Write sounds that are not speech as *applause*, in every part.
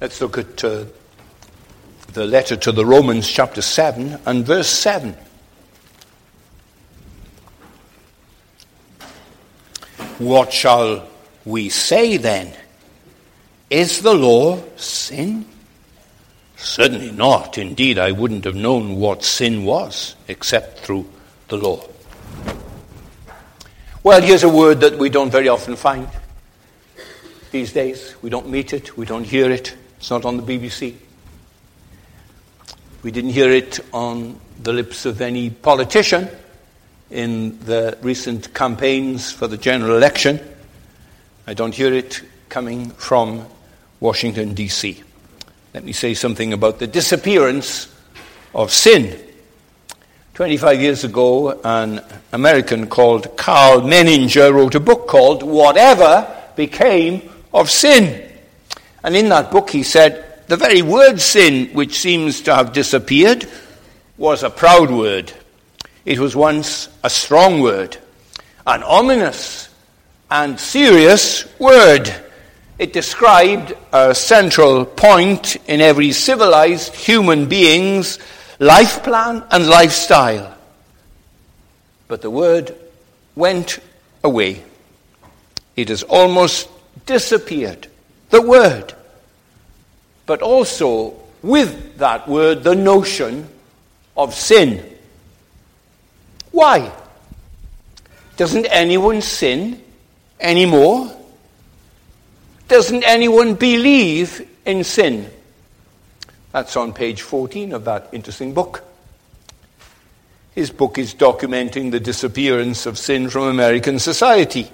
Let's look at uh, the letter to the Romans, chapter 7, and verse 7. What shall we say then? Is the law sin? Certainly not. Indeed, I wouldn't have known what sin was except through the law. Well, here's a word that we don't very often find these days. We don't meet it, we don't hear it. It's not on the BBC. We didn't hear it on the lips of any politician in the recent campaigns for the general election. I don't hear it coming from Washington, D.C. Let me say something about the disappearance of sin. 25 years ago, an American called Karl Menninger wrote a book called Whatever Became of Sin. And in that book, he said, the very word sin, which seems to have disappeared, was a proud word. It was once a strong word, an ominous and serious word. It described a central point in every civilized human being's life plan and lifestyle. But the word went away. It has almost disappeared the word, but also with that word the notion of sin. Why? Doesn't anyone sin anymore? Doesn't anyone believe in sin? That's on page 14 of that interesting book. His book is documenting the disappearance of sin from American society.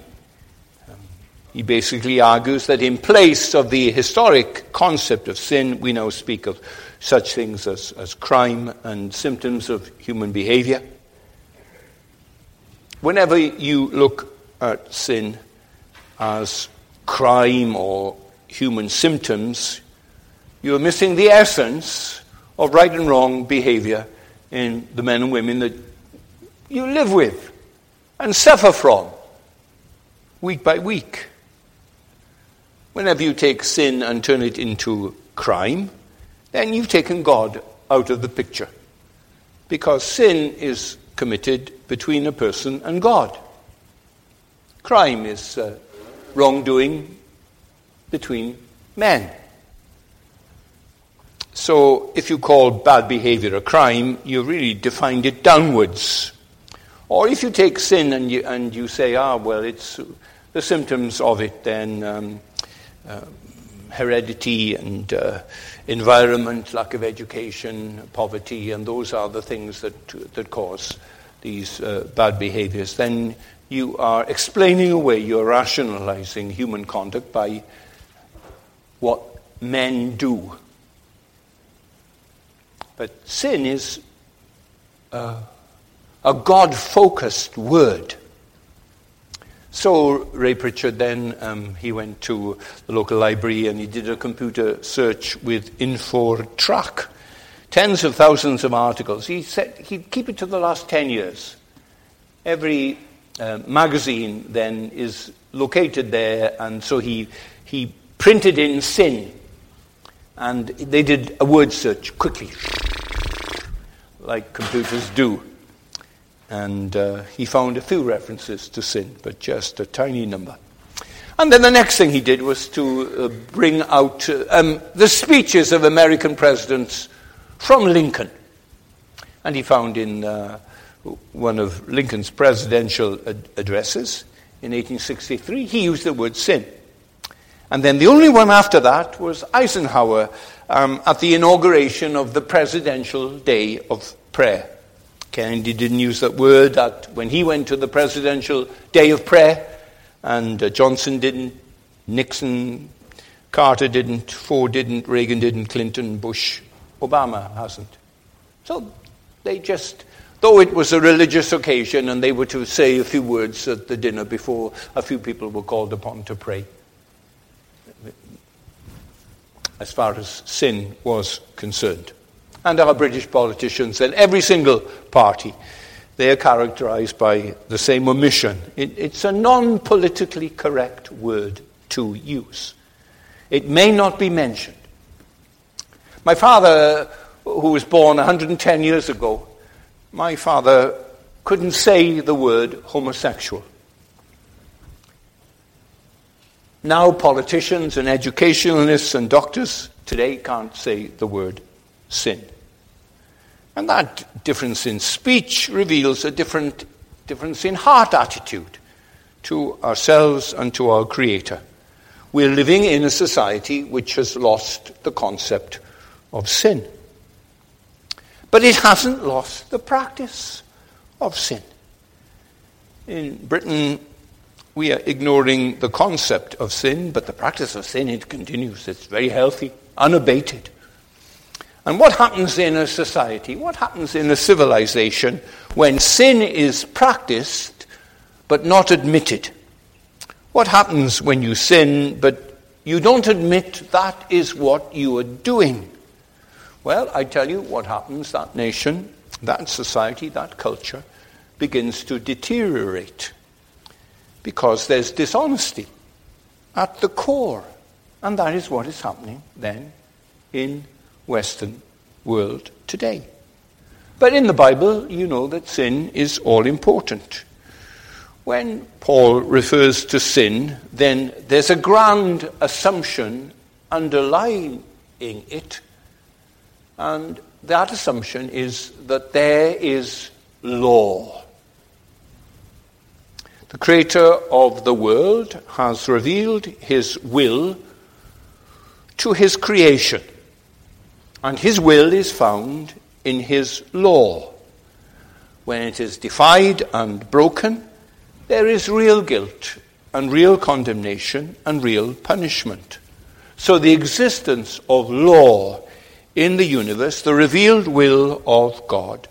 He basically argues that in place of the historic concept of sin, we now speak of such things as, as crime and symptoms of human behavior. Whenever you look at sin as crime or human symptoms, you're missing the essence of right and wrong behavior in the men and women that you live with and suffer from week by week. Whenever you take sin and turn it into crime, then you've taken God out of the picture. Because sin is committed between a person and God. Crime is uh, wrongdoing between men. So if you call bad behavior a crime, you really defined it downwards. Or if you take sin and you, and you say, ah, well, it's the symptoms of it, then um, heredity and uh, environment, lack of education, poverty, and those are the things that, that cause these uh, bad behaviors, then you are explaining away, you're rationalizing human conduct by what men do. But sin is a God focused word. So Ray Pritchard then um, he went to the local library and he did a computer search with InfoTrac, tens of thousands of articles. He said he'd keep it to the last ten years. Every uh, magazine then is located there, and so he he printed in sin, and they did a word search quickly, like computers do. And uh, he found a few references to sin, but just a tiny number. And then the next thing he did was to uh, bring out uh, um, the speeches of American presidents from Lincoln. And he found in uh, one of Lincoln's presidential ad- addresses in 1863, he used the word sin. And then the only one after that was Eisenhower um, at the inauguration of the Presidential Day of Prayer. Kennedy didn't use that word that when he went to the presidential day of prayer, and uh, Johnson didn't, Nixon, Carter didn't, Ford didn't, Reagan didn't, Clinton, Bush, Obama hasn't. So they just, though it was a religious occasion and they were to say a few words at the dinner before a few people were called upon to pray, as far as sin was concerned and our British politicians and every single party, they are characterized by the same omission. It, it's a non politically correct word to use. It may not be mentioned, My father, who was born 110 years ago, my father couldn't say the word homosexual. Now, politicians and educationalists and doctors today can't say the word sin. And that difference in speech reveals a different difference in heart attitude to ourselves and to our Creator. We're living in a society which has lost the concept of sin. But it hasn't lost the practice of sin. In Britain, we are ignoring the concept of sin, but the practice of sin, it continues. It's very healthy, unabated. And what happens in a society, what happens in a civilization when sin is practiced but not admitted? What happens when you sin but you don't admit that is what you are doing? Well, I tell you what happens. That nation, that society, that culture begins to deteriorate because there's dishonesty at the core. And that is what is happening then in Western world today. But in the Bible, you know that sin is all important. When Paul refers to sin, then there's a grand assumption underlying it, and that assumption is that there is law. The creator of the world has revealed his will to his creation, and his will is found in his law. When it is defied and broken, there is real guilt and real condemnation and real punishment. So the existence of law in the universe, the revealed will of God,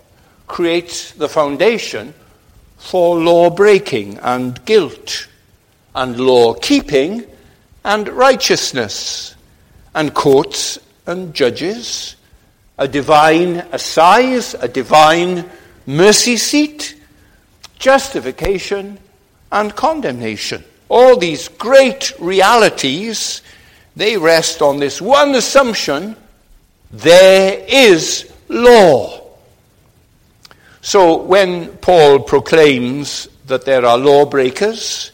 creates the foundation for law breaking and guilt, and law keeping and righteousness, and courts and judges, a divine assize, a divine mercy seat, justification and condemnation. All these great realities, they rest on this one assumption there is law. So when Paul proclaims that there are lawbreakers,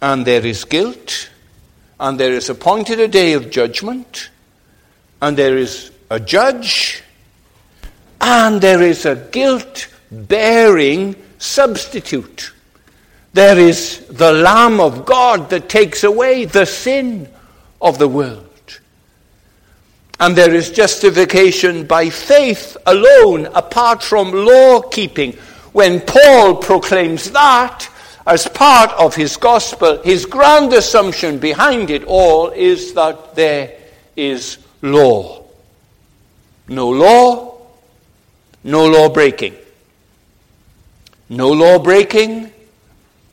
and there is guilt, and there is appointed a day of judgment, and there is a judge, and there is a guilt bearing substitute. There is the Lamb of God that takes away the sin of the world. And there is justification by faith alone, apart from law keeping. When Paul proclaims that as part of his gospel, his grand assumption behind it all is that there is law. No law, no law breaking. No law breaking,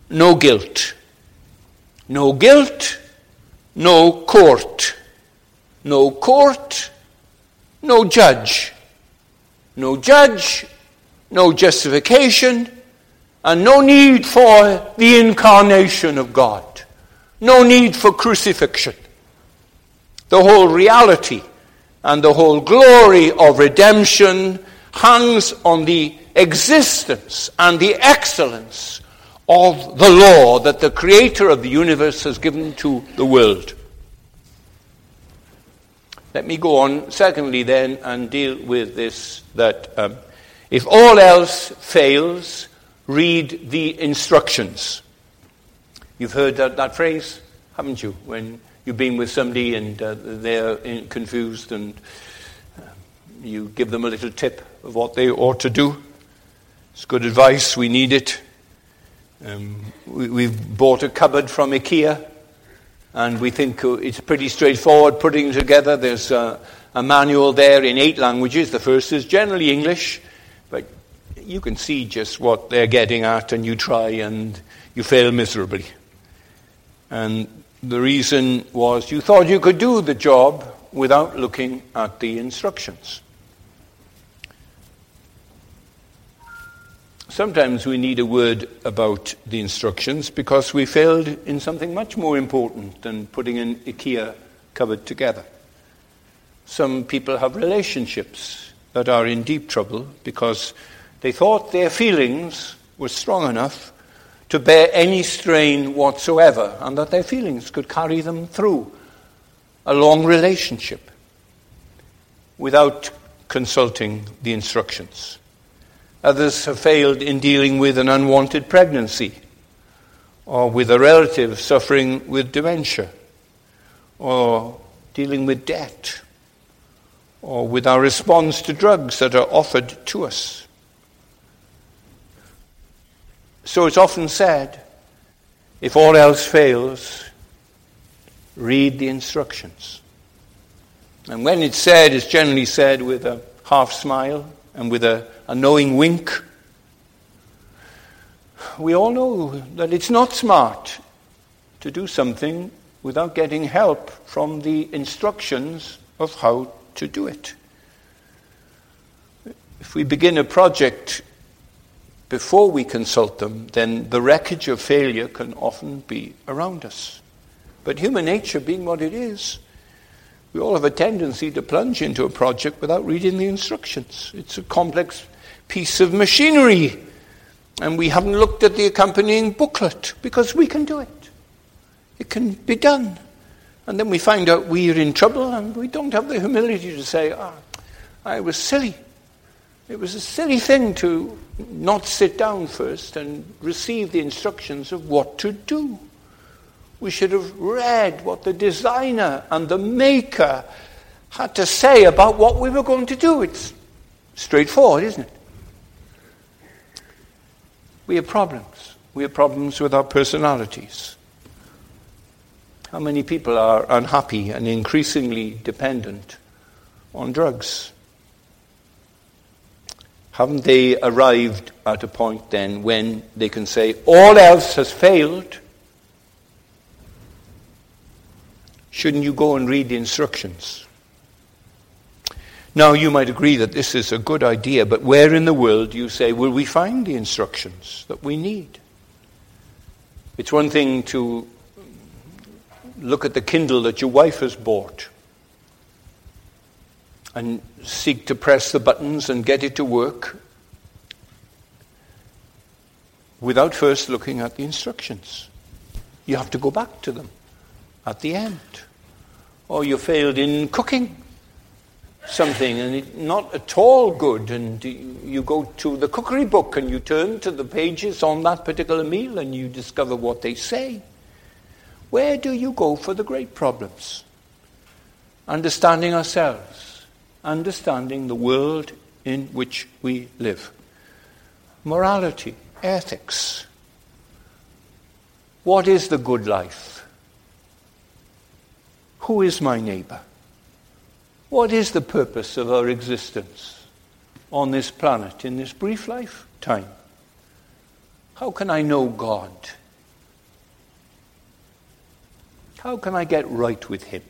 no guilt. No guilt, no court no court, no judge. No judge, no justification, and no need for the incarnation of God. No need for crucifixion. The whole reality and the whole glory of redemption hangs on the existence and the excellence of the law that the creator of the universe has given to the world. Let me go on, secondly, then, and deal with this that um, if all else fails, read the instructions. You've heard that, that phrase, haven't you? When you've been with somebody and uh, they're in, confused and uh, you give them a little tip of what they ought to do. It's good advice, we need it. Um, we, have bought a cupboard from IKEA and we think it's pretty straightforward putting together. There's a, a, manual there in eight languages. The first is generally English, but you can see just what they're getting at, and you try and you fail miserably. And the reason was you thought you could do the job without looking at the instructions. Sometimes we need a word about the instructions because we failed in something much more important than putting an IKEA cupboard together. Some people have relationships that are in deep trouble because they thought their feelings were strong enough to bear any strain whatsoever and that their feelings could carry them through a long relationship without consulting the instructions. Others have failed in dealing with an unwanted pregnancy or with a relative suffering with dementia or dealing with debt or with our response to drugs that are offered to us. So it's often said if all else fails, read the instructions. And when it's said, it's generally said with a half smile and with a, a knowing wink. We all know that it's not smart to do something without getting help from the instructions of how to do it. If we begin a project before we consult them, then the wreckage of failure can often be around us. But human nature being what it is, we all have a tendency to plunge into a project without reading the instructions. It's a complex piece of machinery, and we haven't looked at the accompanying booklet because we can do it. It can be done. And then we find out we're in trouble and we don't have the humility to say, ah, oh, I was silly. It was a silly thing to not sit down first and receive the instructions of what to do. We should have read what the designer and the maker had to say about what we were going to do. It's straightforward, isn't it? We have problems. We have problems with our personalities. How many people are unhappy and increasingly dependent on drugs? Haven't they arrived at a point then when they can say, all else has failed? Shouldn't you go and read the instructions? Now, you might agree that this is a good idea, but where in the world do you say, will we find the instructions that we need? It's one thing to look at the Kindle that your wife has bought and seek to press the buttons and get it to work without first looking at the instructions. You have to go back to them at the end. Or you failed in cooking something and it's not at all good, and you go to the cookery book and you turn to the pages on that particular meal and you discover what they say. Where do you go for the great problems? Understanding ourselves, understanding the world in which we live, morality, ethics. What is the good life? Who is my neighbor? What is the purpose of our existence on this planet in this brief lifetime? How can I know God? How can I get right with Him?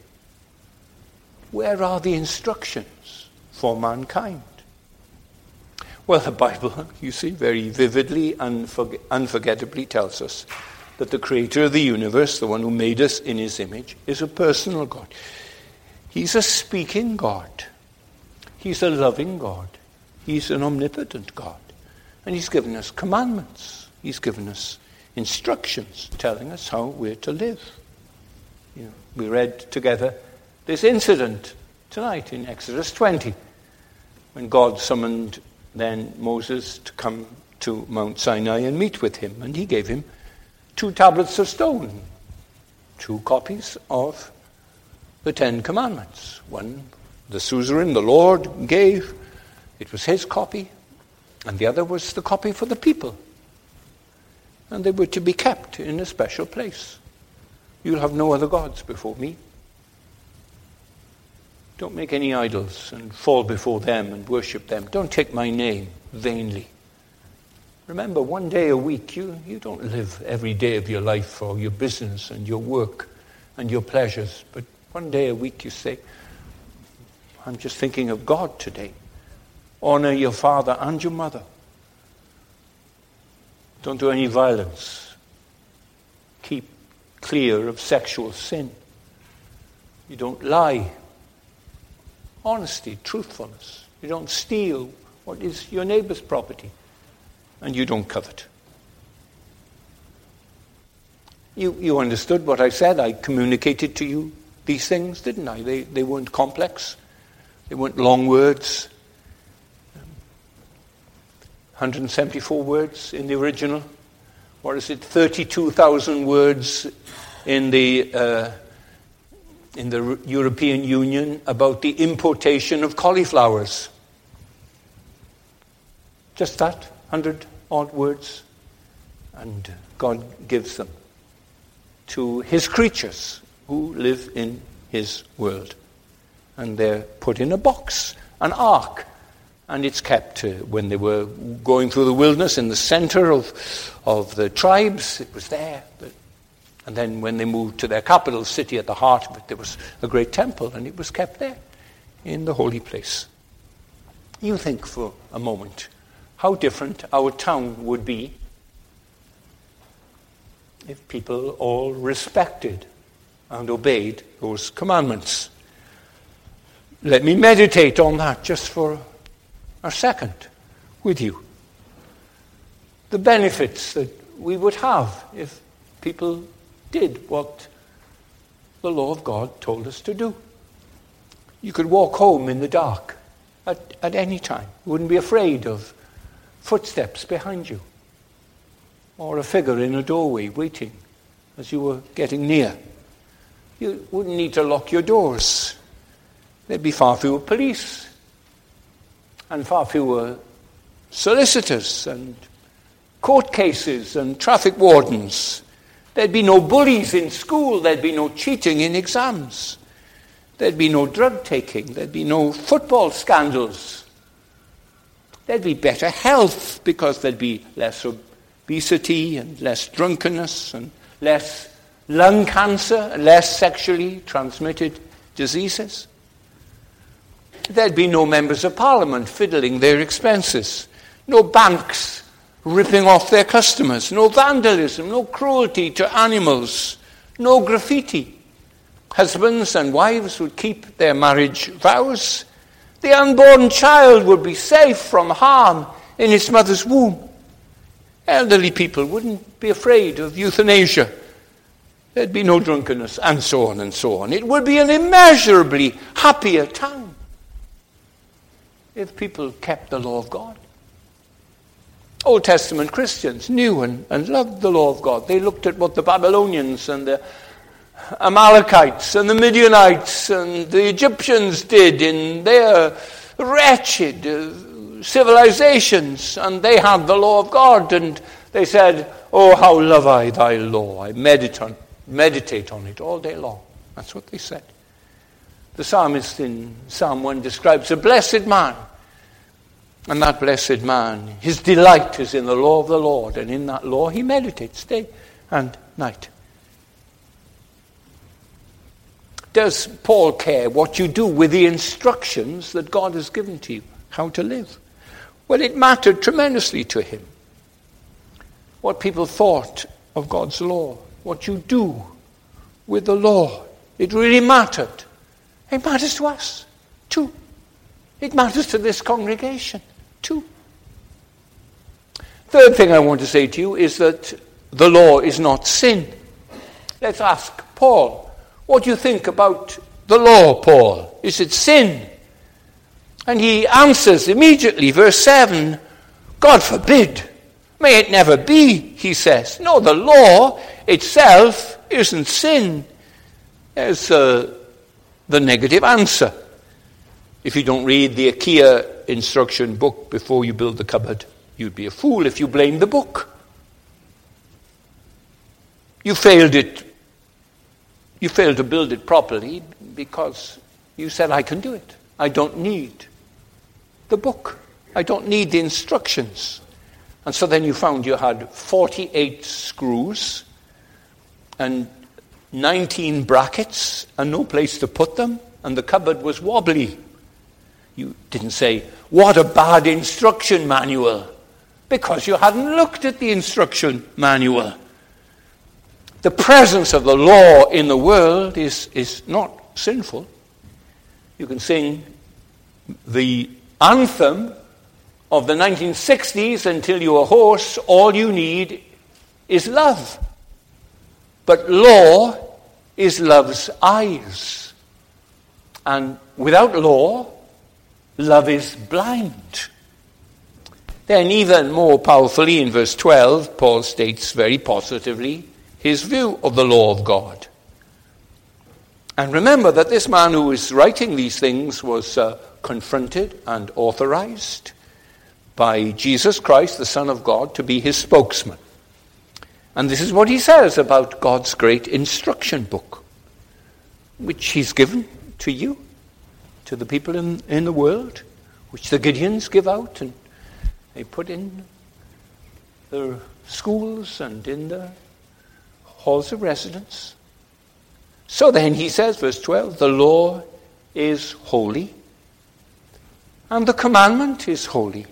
Where are the instructions for mankind? Well, the Bible, you see, very vividly and unforgettably tells us that the creator of the universe, the one who made us in his image, is a personal God. He's a speaking God. He's a loving God. He's an omnipotent God. And he's given us commandments. He's given us instructions telling us how we're to live. You know, we read together this incident tonight in Exodus 20 when God summoned then Moses to come to Mount Sinai and meet with him. And he gave him two tablets of stone, two copies of the Ten Commandments. One, the suzerain, the Lord, gave, it was his copy, and the other was the copy for the people. And they were to be kept in a special place. You'll have no other gods before me. Don't make any idols and fall before them and worship them. Don't take my name vainly. Remember, one day a week, you, you don't live every day of your life for your business and your work and your pleasures, but one day a week you say, I'm just thinking of God today. Honor your father and your mother. Don't do any violence. Keep clear of sexual sin. You don't lie. Honesty, truthfulness. You don't steal what is your neighbor's property, and you don't covet. You, you understood what I said. I communicated to you these things, didn't I? They, they weren't complex, they weren't long words. 174 words in the original. What is it? 32,000 words in the, uh, in the European Union about the importation of cauliflowers. Just that, 100 odd words. And God gives them to his creatures who live in his world. And they're put in a box, an ark. And it's kept uh, when they were going through the wilderness in the center of, of the tribes, it was there. And then when they moved to their capital city at the heart of it, there was a great temple, and it was kept there in the holy place. You think for a moment how different our town would be if people all respected and obeyed those commandments. Let me meditate on that just for a second with you. The benefits that we would have if people did what the law of God told us to do. You could walk home in the dark at, at any time. You wouldn't be afraid of footsteps behind you or a figure in a doorway waiting as you were getting near. You wouldn't need to lock your doors. There'd be far fewer police and far fewer solicitors and court cases and traffic wardens. There'd be no bullies in school. There'd be no cheating in exams. There'd be no drug taking. There'd be no football scandals. There'd be better health because there'd be less obesity and less drunkenness and less lung cancer, and less sexually transmitted diseases. There'd be no members of parliament fiddling their expenses, no banks ripping off their customers, no vandalism, no cruelty to animals, no graffiti. Husbands and wives would keep their marriage vows. The unborn child would be safe from harm in its mother's womb. Elderly people wouldn't be afraid of euthanasia. There'd be no drunkenness, and so on and so on. It would be an immeasurably happier town if people kept the law of God. Old Testament Christians knew and, and loved the law of God. They looked at what the Babylonians and the Amalekites and the Midianites and the Egyptians did in their wretched uh, civilizations, and they had the law of God, and they said, Oh, how love I thy law. I meditate on, meditate on it all day long. That's what they said. The psalmist in Psalm 1 describes a blessed man. And that blessed man, his delight is in the law of the Lord, and in that law he meditates day and night. Does Paul care what you do with the instructions that God has given to you, how to live? Well, it mattered tremendously to him what people thought of God's law, what you do with the law. It really mattered. It matters to us, too. It matters to this congregation, too. Third thing I want to say to you is that the law is not sin. Let's ask Paul, what do you think about the law, Paul? Is it sin? And he answers immediately, verse 7 God forbid. May it never be, he says. No, the law itself isn't sin. There's uh, the negative answer. If you don't read the IKEA instruction book before you build the cupboard, you'd be a fool if you blamed the book. You failed it. You failed to build it properly because you said, I can do it. I don't need the book. I don't need the instructions. And so then you found you had 48 screws and 19 brackets and no place to put them, and the cupboard was wobbly. You didn't say, What a bad instruction manual, because you hadn't looked at the instruction manual. The presence of the law in the world is, is not sinful. You can sing the anthem of the 1960s until you're hoarse, all you need is love. But law is love's eyes. And without law, love is blind. Then, even more powerfully, in verse 12, Paul states very positively his view of the law of God. And remember that this man who is writing these things was uh, confronted and authorized by Jesus Christ, the Son of God, to be his spokesman. And this is what he says about God's great instruction book, which he's given to you, to the people in, in the world, which the Gideons give out and they put in the schools and in the halls of residence. So then he says, verse 12, the law is holy, and the commandment is holy,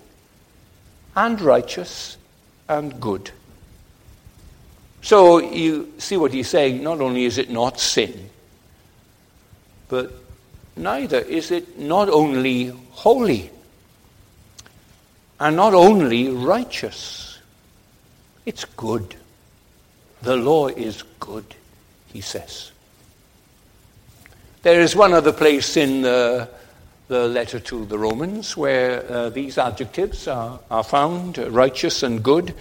and righteous, and good. So you see what he's saying. Not only is it not sin, but neither is it not only holy and not only righteous, it's good. The law is good, he says. There is one other place in the, the letter to the Romans where uh, these adjectives are, are found righteous and good.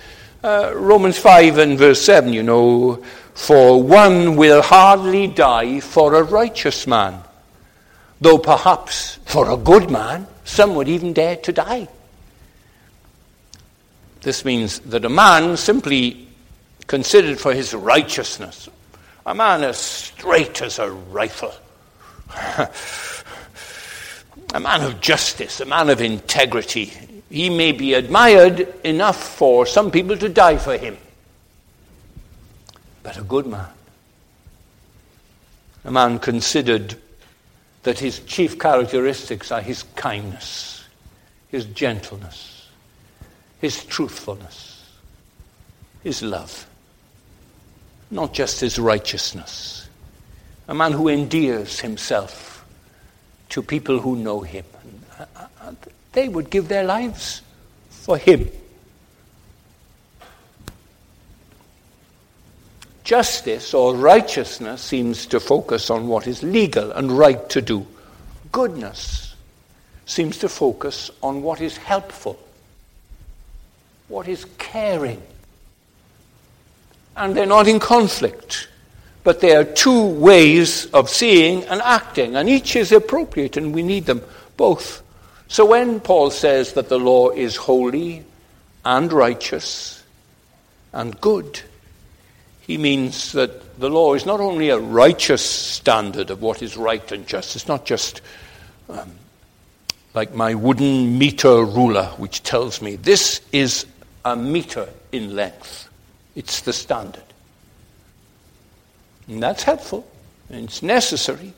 Uh, Romans 5 and verse 7, you know, for one will hardly die for a righteous man, though perhaps for a good man, some would even dare to die. This means that a man simply considered for his righteousness, a man as straight as a rifle, *laughs* a man of justice, a man of integrity, he may be admired enough for some people to die for him. But a good man, a man considered that his chief characteristics are his kindness, his gentleness, his truthfulness, his love, not just his righteousness. A man who endears himself to people who know him. Uh, uh, they would give their lives for him. Justice or righteousness seems to focus on what is legal and right to do. Goodness seems to focus on what is helpful, what is caring. And they're not in conflict, but they are two ways of seeing and acting, and each is appropriate, and we need them both. So when Paul says that the law is holy and righteous and good, he means that the law is not only a righteous standard of what is right and just, it's not just um, like my wooden meter ruler, which tells me this is a meter in length. It's the standard. And that's helpful, and it's necessary.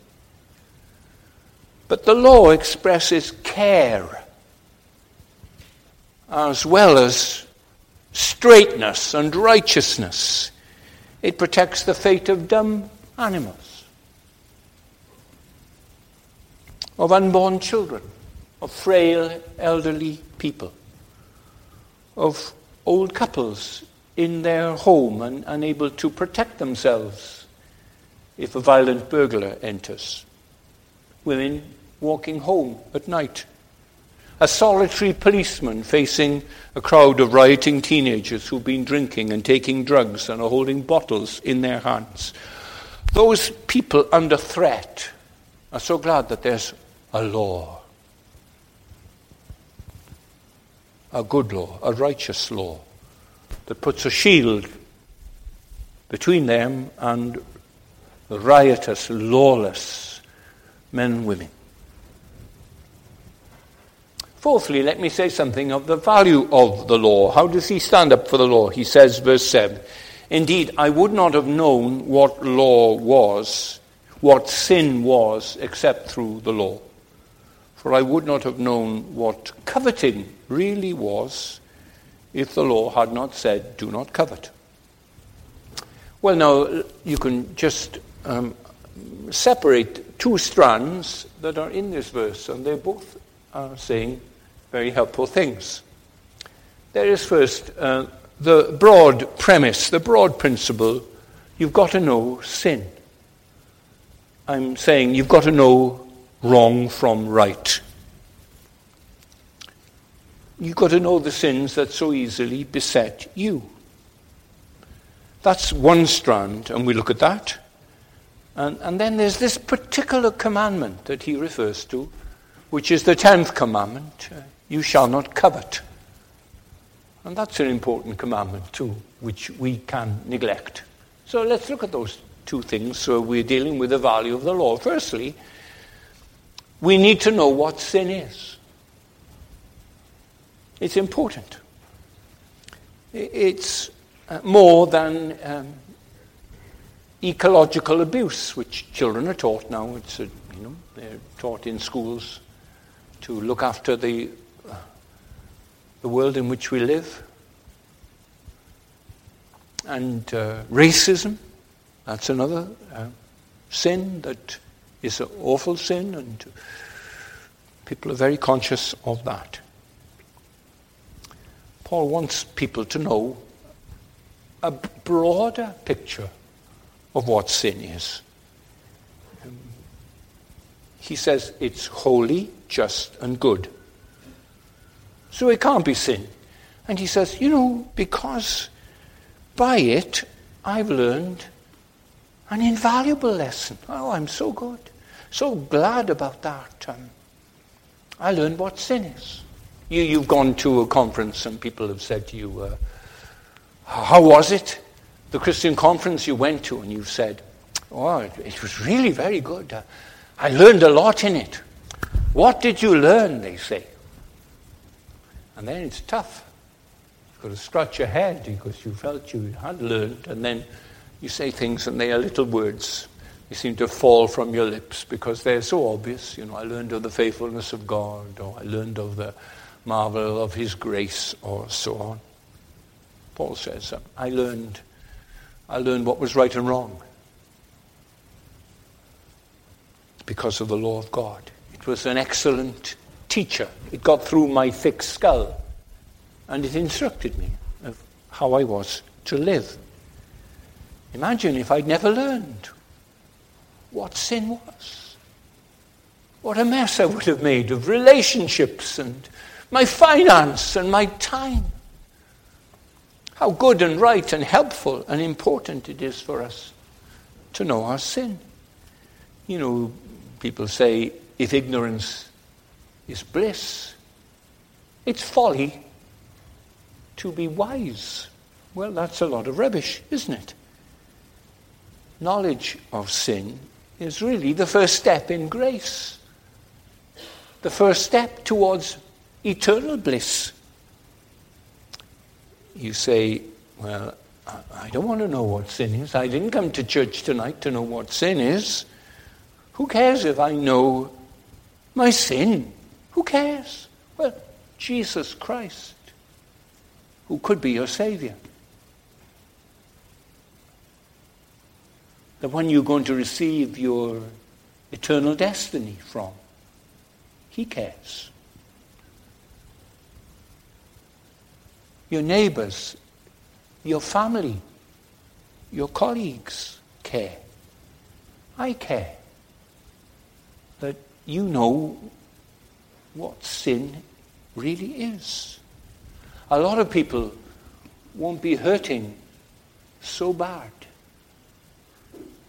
But the law expresses care as well as straightness and righteousness. It protects the fate of dumb animals, of unborn children, of frail elderly people, of old couples in their home and unable to protect themselves if a violent burglar enters women walking home at night. A solitary policeman facing a crowd of rioting teenagers who've been drinking and taking drugs and are holding bottles in their hands. Those people under threat are so glad that there's a law. A good law, a righteous law that puts a shield between them and the riotous, lawless men and women. Fourthly, let me say something of the value of the law. How does he stand up for the law? He says, verse 7 Indeed, I would not have known what law was, what sin was, except through the law. For I would not have known what coveting really was if the law had not said, Do not covet. Well, now, you can just um, separate two strands that are in this verse, and they're both are saying very helpful things. There is first uh, the broad premise, the broad principle you've got to know sin. I'm saying you've got to know wrong from right. You've got to know the sins that so easily beset you. That's one strand, and we look at that. And, and then there's this particular commandment that he refers to, which is the tenth commandment you shall not covet. And that's an important commandment, too, which we can neglect. So let's look at those two things. So we're dealing with the value of the law. Firstly, we need to know what sin is. It's important. It's uh, more than um, ecological abuse, which children are taught now. It's a, you know they're taught in schools to look after the the world in which we live, and uh, racism. That's another uh, sin that is an awful sin, and people are very conscious of that. Paul wants people to know a broader picture of what sin is. He says it's holy, just, and good. So it can't be sin. And he says, you know, because by it I've learned an invaluable lesson. Oh, I'm so good. So glad about that. Um, I learned what sin is. You, you've gone to a conference and people have said to you, uh, How was it? The Christian conference you went to, and you've said, Oh, it, it was really very good. Uh, I learned a lot in it. What did you learn? They say. And then it's tough. You've got to scratch your head because you felt you had learned, and then you say things and they are little words. They seem to fall from your lips because they're so obvious. You know, I learned of the faithfulness of God, or I learned of the marvel of His grace, or so on. Paul says, I learned, I learned what was right and wrong because of the law of God. It was an excellent teacher. It got through my thick skull and it instructed me of how I was to live. Imagine if I'd never learned what sin was. What a mess I would have made of relationships and my finance and my time. How good and right and helpful and important it is for us to know our sin. You know, people say if ignorance is bliss, it's folly to be wise. Well, that's a lot of rubbish, isn't it? Knowledge of sin is really the first step in grace, the first step towards eternal bliss. You say, Well, I don't want to know what sin is. I didn't come to church tonight to know what sin is. Who cares if I know my sin? Who cares? Well, Jesus Christ, who could be your Savior. The one you're going to receive your eternal destiny from. He cares. Your neighbors, your family, your colleagues care. I care that you know what sin really is. A lot of people won't be hurting so bad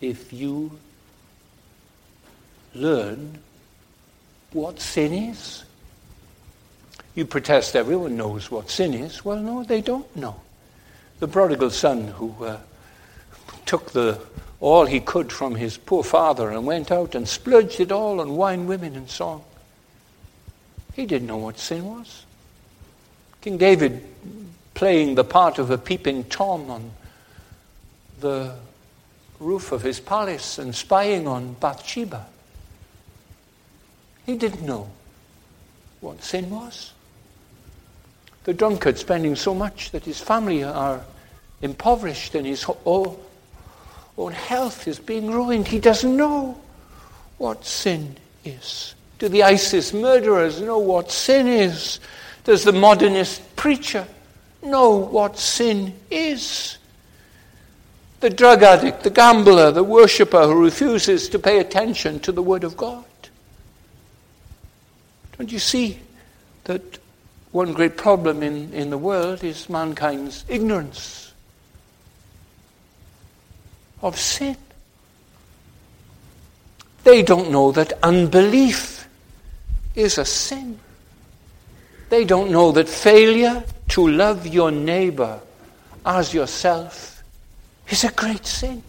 if you learn what sin is. You protest everyone knows what sin is. Well, no, they don't know. The prodigal son who uh, took the, all he could from his poor father and went out and splurged it all on wine, women, and song. He didn't know what sin was. King David playing the part of a peeping Tom on the roof of his palace and spying on Bathsheba. He didn't know what sin was. The drunkard spending so much that his family are impoverished and his oh, own health is being ruined. He doesn't know what sin is. Do the ISIS murderers know what sin is? Does the modernist preacher know what sin is? The drug addict, the gambler, the worshipper who refuses to pay attention to the Word of God. Don't you see that one great problem in, in the world is mankind's ignorance of sin? They don't know that unbelief is a sin. They don't know that failure to love your neighbor as yourself is a great sin.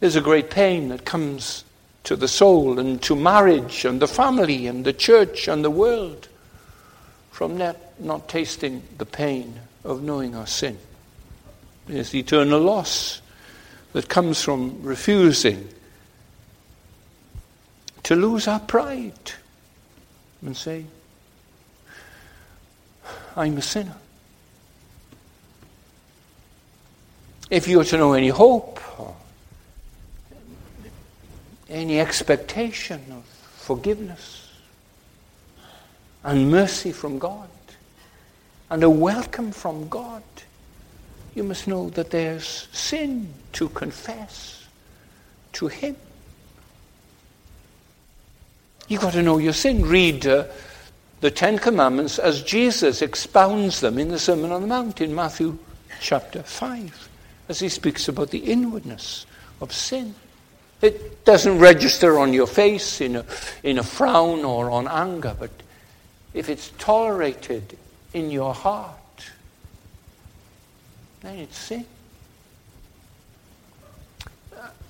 There's a great pain that comes to the soul and to marriage and the family and the church and the world from that not tasting the pain of knowing our sin. There's the eternal loss that comes from refusing to lose our pride and say, I'm a sinner. If you are to know any hope or any expectation of forgiveness and mercy from God and a welcome from God, you must know that there's sin to confess to Him. You've got to know your sin. Read uh, the Ten Commandments as Jesus expounds them in the Sermon on the Mount in Matthew chapter 5, as he speaks about the inwardness of sin. It doesn't register on your face in a, in a frown or on anger, but if it's tolerated in your heart, then it's sin.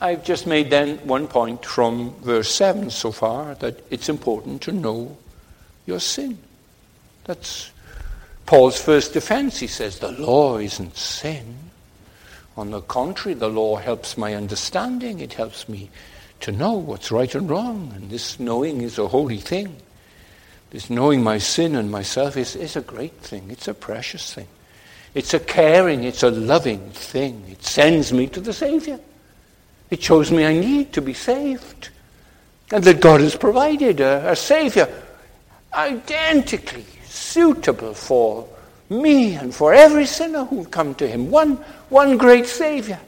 I've just made then one point from verse 7 so far that it's important to know your sin. That's Paul's first defense. He says, The law isn't sin. On the contrary, the law helps my understanding. It helps me to know what's right and wrong. And this knowing is a holy thing. This knowing my sin and myself is, is a great thing. It's a precious thing. It's a caring, it's a loving thing. It sends me to the Savior. It shows me I need to be saved. And that God has provided a, a Savior identically suitable for me and for every sinner who've come to him. One, one great Savior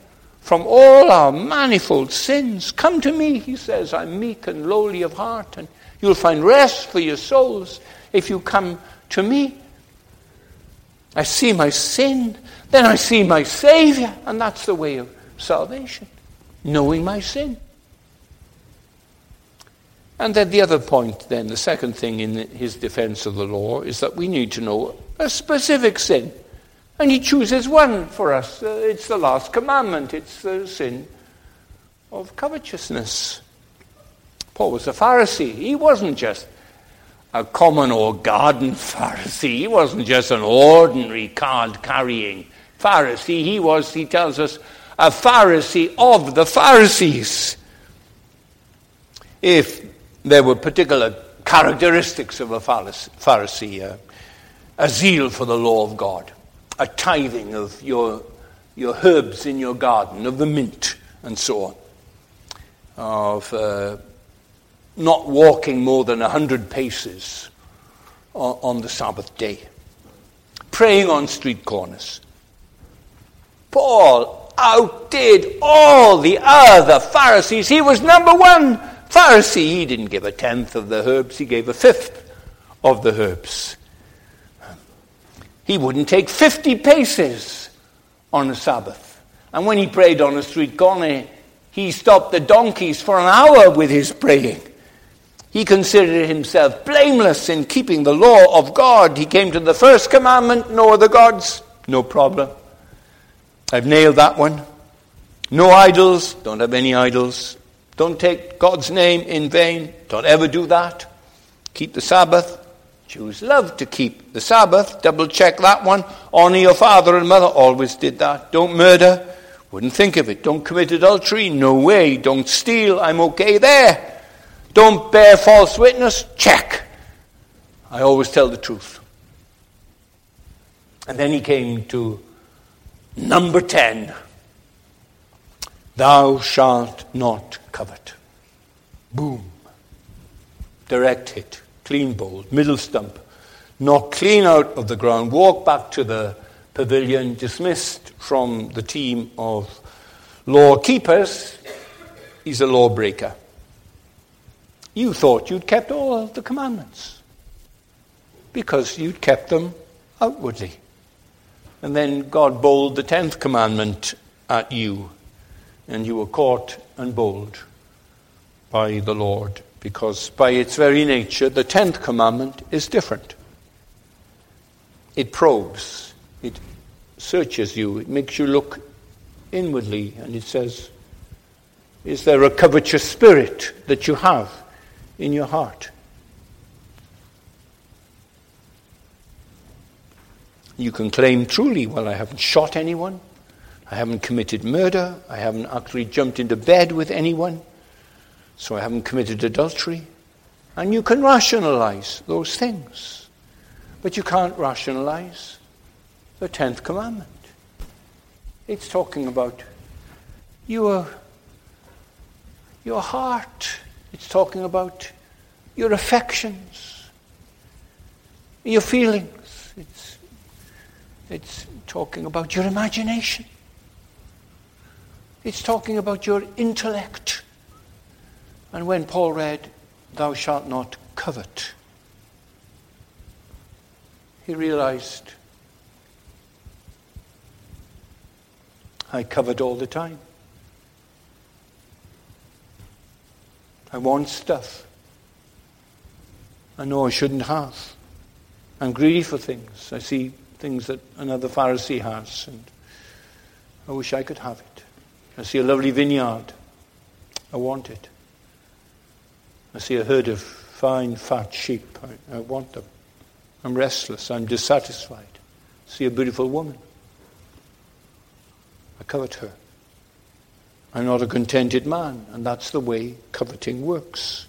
from all our manifold sins. Come to me, he says. I'm meek and lowly of heart, and you'll find rest for your souls if you come to me. I see my sin, then I see my Savior, and that's the way of salvation, knowing my sin. And then the other point, then, the second thing in his defense of the law is that we need to know a specific sin. And he chooses one for us. Uh, it's the last commandment, it's the sin of covetousness. Paul was a Pharisee. He wasn't just a common or garden *laughs* Pharisee. He wasn't just an ordinary card carrying Pharisee. He was, he tells us, a Pharisee of the Pharisees. If there were particular characteristics of a Pharisee, uh, a zeal for the law of God, a tithing of your, your herbs in your garden, of the mint, and so on, of uh, not walking more than 100 paces on, the Sabbath day, praying on street corners. Paul outdid all the other Pharisees. He was number one Pharisee. He didn't give a tenth of the herbs, he gave a fifth of the herbs. He wouldn't take 50 paces on a Sabbath. And when he prayed on a street corner, he stopped the donkeys for an hour with his praying. He considered himself blameless in keeping the law of God. He came to the first commandment no other gods, no problem. I've nailed that one. No idols, don't have any idols. Don't take God's name in vain, don't ever do that. Keep the Sabbath. Jews love to keep the Sabbath. Double check that one. Honor your father and mother. Always did that. Don't murder. Wouldn't think of it. Don't commit adultery. No way. Don't steal. I'm okay there. Don't bear false witness. Check. I always tell the truth. And then he came to number 10 Thou shalt not covet. Boom. Direct hit. Clean bowled. Middle stump. Knock clean out of the ground. Walk back to the pavilion. Dismissed from the team of law keepers. He's a lawbreaker. You thought you'd kept all of the commandments. Because you'd kept them outwardly. And then God bowled the tenth commandment at you, and you were caught and bowled by the Lord. Because, by its very nature, the tenth commandment is different. It probes, it searches you, it makes you look inwardly, and it says, Is there a covetous spirit that you have in your heart? You can claim truly, well, I haven't shot anyone, I haven't committed murder, I haven't actually jumped into bed with anyone, so I haven't committed adultery. And you can rationalize those things. But you can't rationalize the tenth commandment. It's talking about your, your heart. It's talking about your affections, your feelings. It's it's talking about your imagination. It's talking about your intellect. And when Paul read, Thou shalt not covet, he realized, I covet all the time. I want stuff. I know I shouldn't have. I'm greedy for things. I see things that another Pharisee has, and I wish I could have it. I see a lovely vineyard. I want it. I see a herd of fine, fat sheep. I, I want them. I'm restless. I'm dissatisfied. I see a beautiful woman. I covet her. I'm not a contented man, and that's the way coveting works.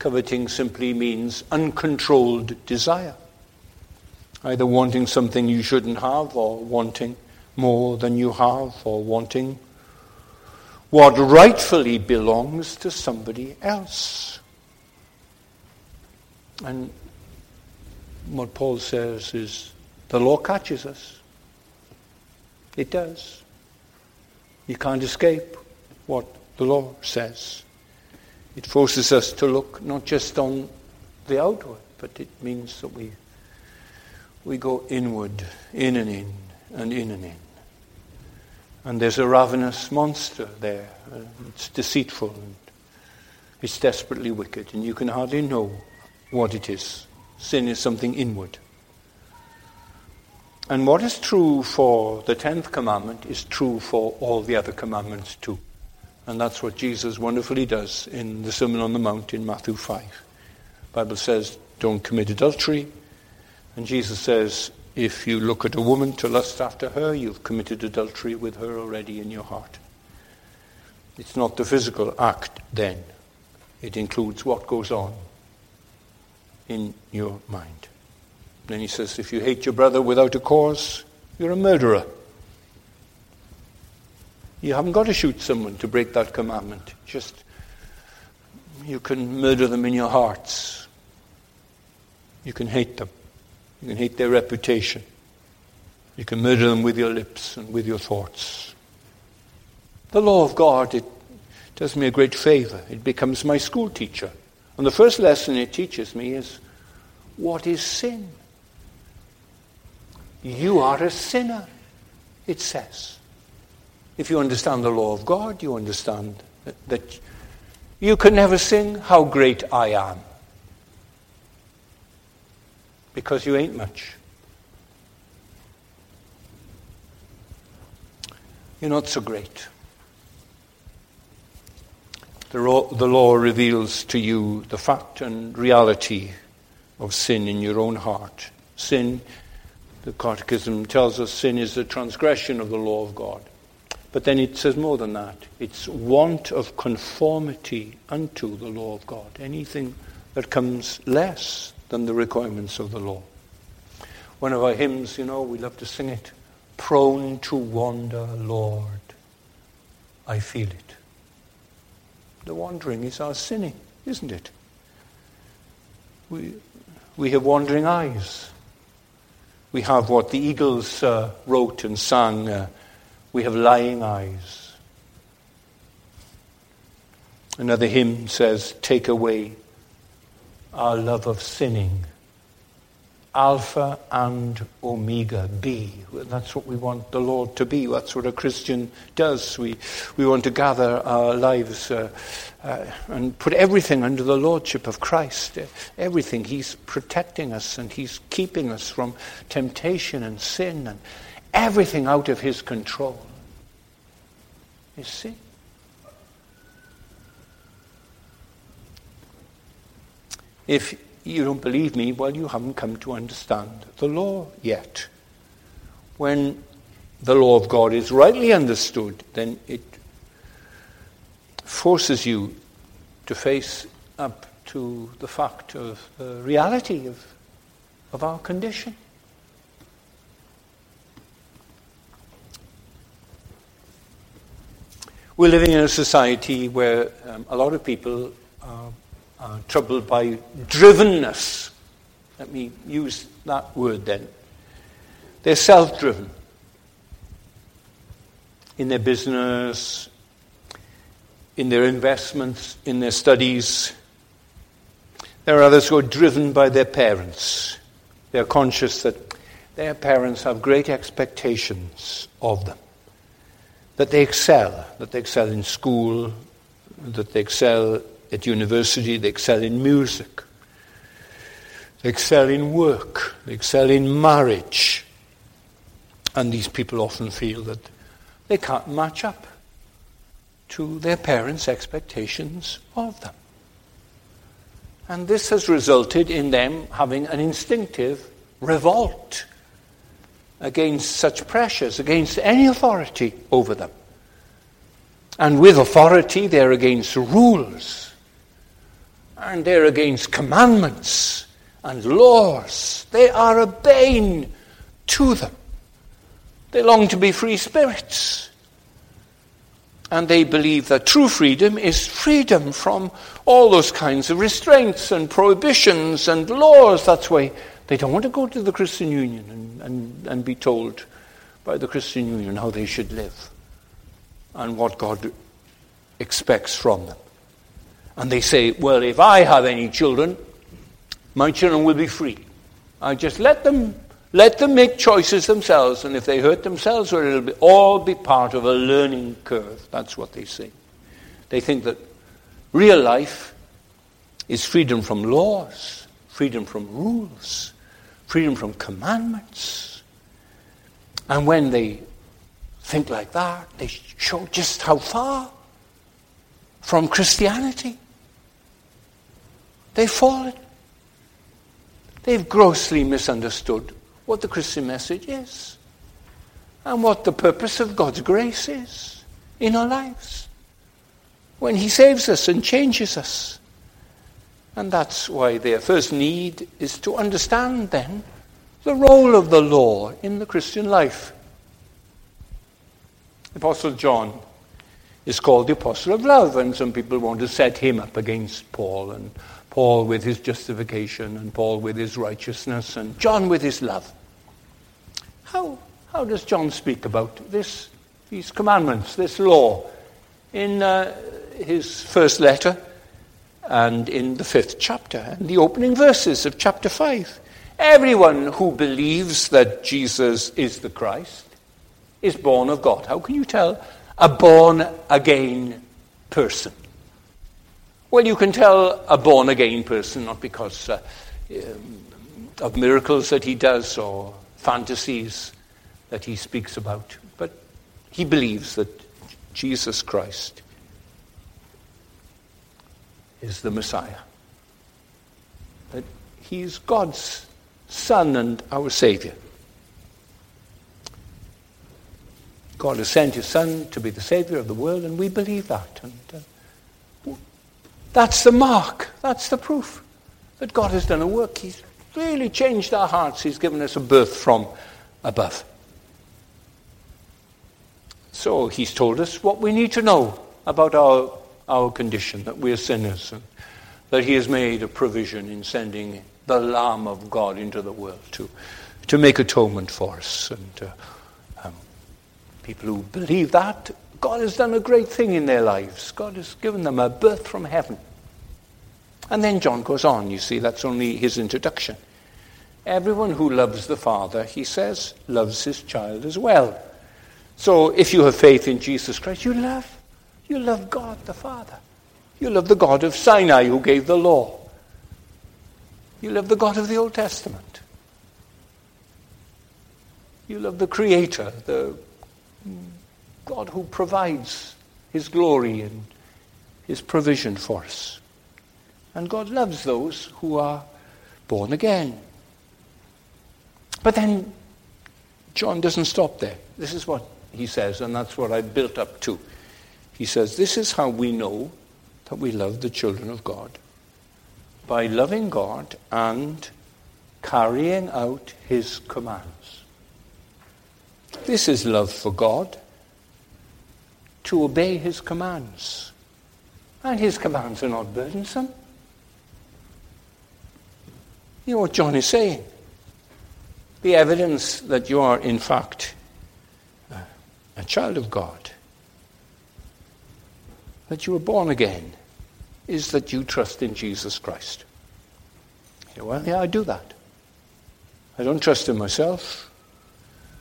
Coveting simply means uncontrolled desire either wanting something you shouldn't have, or wanting more than you have, or wanting what rightfully belongs to somebody else. And what Paul says is the law catches us. It does. You can't escape what the law says. It forces us to look not just on the outward, but it means that we we go inward, in and in, and in and in. And there's a ravenous monster there. Uh, it's deceitful and it's desperately wicked, and you can hardly know what it is. Sin is something inward. And what is true for the tenth commandment is true for all the other commandments too. And that's what Jesus wonderfully does in the Sermon on the Mount in Matthew 5. The Bible says, don't commit adultery, and Jesus says, if you look at a woman to lust after her, you've committed adultery with her already in your heart. It's not the physical act then, it includes what goes on in your mind. Then he says, if you hate your brother without a cause, you're a murderer. You haven't got to shoot someone to break that commandment. Just, you can murder them in your hearts. You can hate them. You can hate their reputation. You can murder them with your lips and with your thoughts. The law of God, it does me a great favor. It becomes my school teacher. And the first lesson it teaches me is what is sin? You are a sinner, it says. If you understand the law of God, you understand that, you can never sing, How Great I Am because you ain't much. You're not so great. The law, the law reveals to you the fact and reality of sin in your own heart. Sin, the Catechism tells us, sin is the transgression of the law of God. But then it says more than that. It's want of conformity unto the law of God. Anything that comes less than the requirements of the law. One of our hymns, you know, we love to sing it. Prone to wander, Lord. I feel it. The wandering is our sinning, isn't it? We, we have wandering eyes. We have what the Eagles uh, wrote and sang. Uh, we have lying eyes. Another hymn says, Take away our love of sinning Alpha and Omega be. That's what we want the Lord to be. That's what a Christian does. We, we want to gather our lives uh, uh, and put everything under the Lordship of Christ. Everything. He's protecting us and He's keeping us from temptation and sin and everything out of His control. You see? If you don't believe me, well, you haven't come to understand the law yet. When the law of God is rightly understood, then it forces you to face up to the fact of the reality of, of our condition. We're living in a society where um, a lot of people are uh, troubled by drivenness. Let me use that word then. They're self driven in their business, in their investments, in their studies. There are others who are driven by their parents. They are conscious that their parents have great expectations of them, that they excel, that they excel in school, that they excel at university, they excel in music, they excel in work, they excel in marriage. And these people often feel that they can't match up to their parents' expectations of them. And this has resulted in them having an instinctive revolt against such pressures, against any authority over them. And with authority, they're against rules and they're against commandments and laws. They are a bane to them. They long to be free spirits. And they believe that true freedom is freedom from all those kinds of restraints and prohibitions and laws. That's why they don't want to go to the Christian Union and, and, and be told by the Christian Union how they should live and what God expects from them. And they say, well, if I have any children, my children will be free. I just let them let them make choices themselves, and if they hurt themselves, or it'll be, all be part of a learning curve. That's what they say. They think that real life is freedom from laws, freedom from rules, freedom from commandments. And when they think like that, they show just how far from Christianity They've fallen. They've grossly misunderstood what the Christian message is and what the purpose of God's grace is in our lives when He saves us and changes us. And that's why their first need is to understand then the role of the law in the Christian life. The Apostle John is called the Apostle of Love, and some people want to set him up against Paul and Paul with his justification, and Paul with his righteousness, and John with his love. How, how does John speak about this, these commandments, this law, in uh, his first letter and in the fifth chapter, and the opening verses of chapter 5? Everyone who believes that Jesus is the Christ is born of God. How can you tell a born again person? Well, you can tell a born again person not because uh, um, of miracles that he does or fantasies that he speaks about, but he believes that Jesus Christ is the Messiah. That he's God's Son and our Savior. God has sent his Son to be the Savior of the world, and we believe that. And, uh, that's the mark. That's the proof that God has done a work. He's really changed our hearts. He's given us a birth from above. So he's told us what we need to know about our, our condition, that we're sinners, and that he has made a provision in sending the Lamb of God into the world to, to make atonement for us. And uh, um, people who believe that, God has done a great thing in their lives. God has given them a birth from heaven. And then John goes on, you see, that's only his introduction. Everyone who loves the Father, he says, loves his child as well. So if you have faith in Jesus Christ, you love. You love God the Father. You love the God of Sinai who gave the law. You love the God of the Old Testament. You love the Creator, the God who provides His glory and His provision for us. And God loves those who are born again. But then John doesn't stop there. This is what he says, and that's what I built up to. He says, This is how we know that we love the children of God by loving God and carrying out his commands. This is love for God, to obey his commands. And his commands are not burdensome. You know what John is saying? The evidence that you are, in fact, a child of God, that you were born again, is that you trust in Jesus Christ. You know, well, yeah, I do that. I don't trust in myself.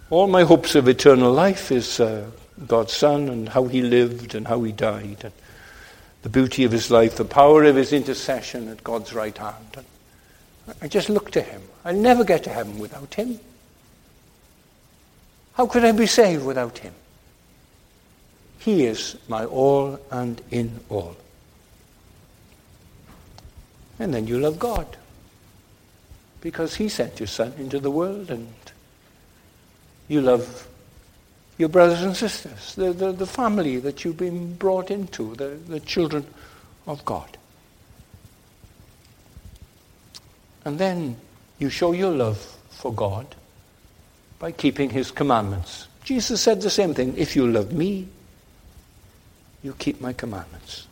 All my hopes of eternal life is uh, God's Son and how he lived and how he died and the beauty of his life, the power of his intercession at God's right hand. And I just look to him. I'll never get to heaven without him. How could I be saved without him? He is my all and in all. And then you love God because he sent his son into the world and you love your brothers and sisters, the, the, the family that you've been brought into, the, the children of God. And then you show your love for God by keeping his commandments. Jesus said the same thing. If you love me, you keep my commandments.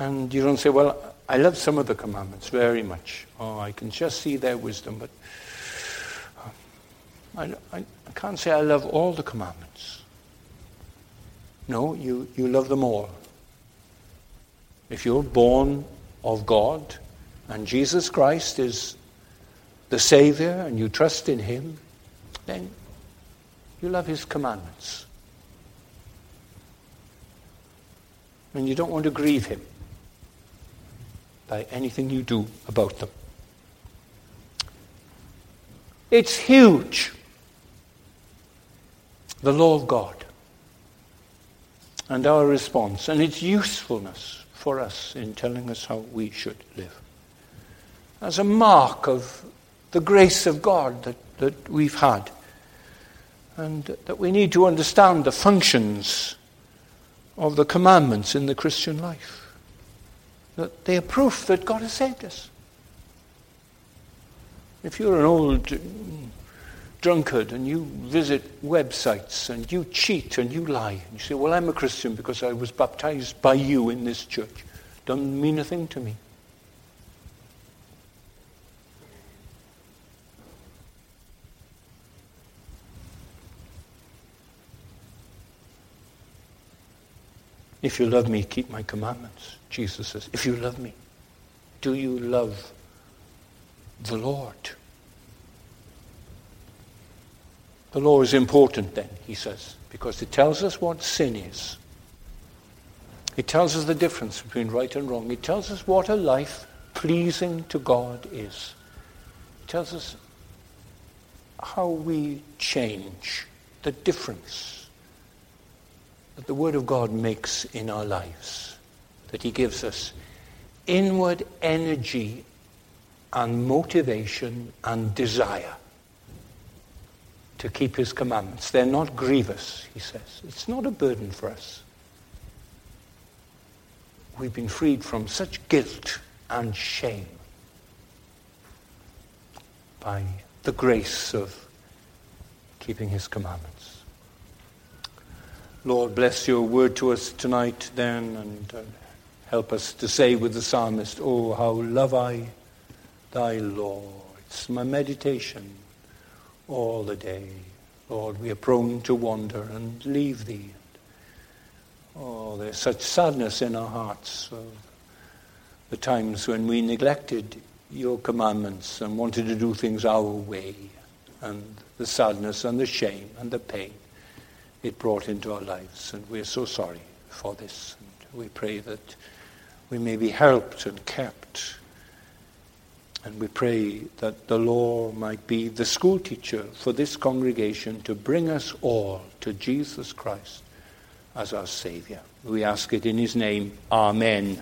And you don't say, well, I love some of the commandments very much. Oh, I can just see their wisdom, but I, I, I can't say I love all the commandments. No, you, you love them all. If you're born of God, and Jesus Christ is the Savior and you trust in Him, then you love His commandments. And you don't want to grieve Him by anything you do about them. It's huge. The law of God and our response and its usefulness for us in telling us how we should live as a mark of the grace of God that, that we've had. And that we need to understand the functions of the commandments in the Christian life. That they are proof that God has saved us. If you're an old drunkard and you visit websites and you cheat and you lie, and you say, Well, I'm a Christian because I was baptized by you in this church, doesn't mean a thing to me. If you love me, keep my commandments. Jesus says, if you love me, do you love the Lord? The law is important then, he says, because it tells us what sin is. It tells us the difference between right and wrong. It tells us what a life pleasing to God is. It tells us how we change, the difference that the Word of God makes in our lives. That He gives us inward energy and motivation and desire to keep His commandments. They're not grievous, He says. It's not a burden for us. We've been freed from such guilt and shame by the grace of keeping His commandments. Lord, bless your word to us tonight then and uh, help us to say with the psalmist, Oh, how love I thy law. It's my meditation all the day. Lord, we are prone to wander and leave thee. Oh, there's such sadness in our hearts of the times when we neglected your commandments and wanted to do things our way, and the sadness and the shame and the pain it brought into our lives. And we're so sorry for this. And we pray that we may be helped and kept. And we pray that the law might be the schoolteacher for this congregation to bring us all to Jesus Christ as our Savior. We ask it in His name. Amen.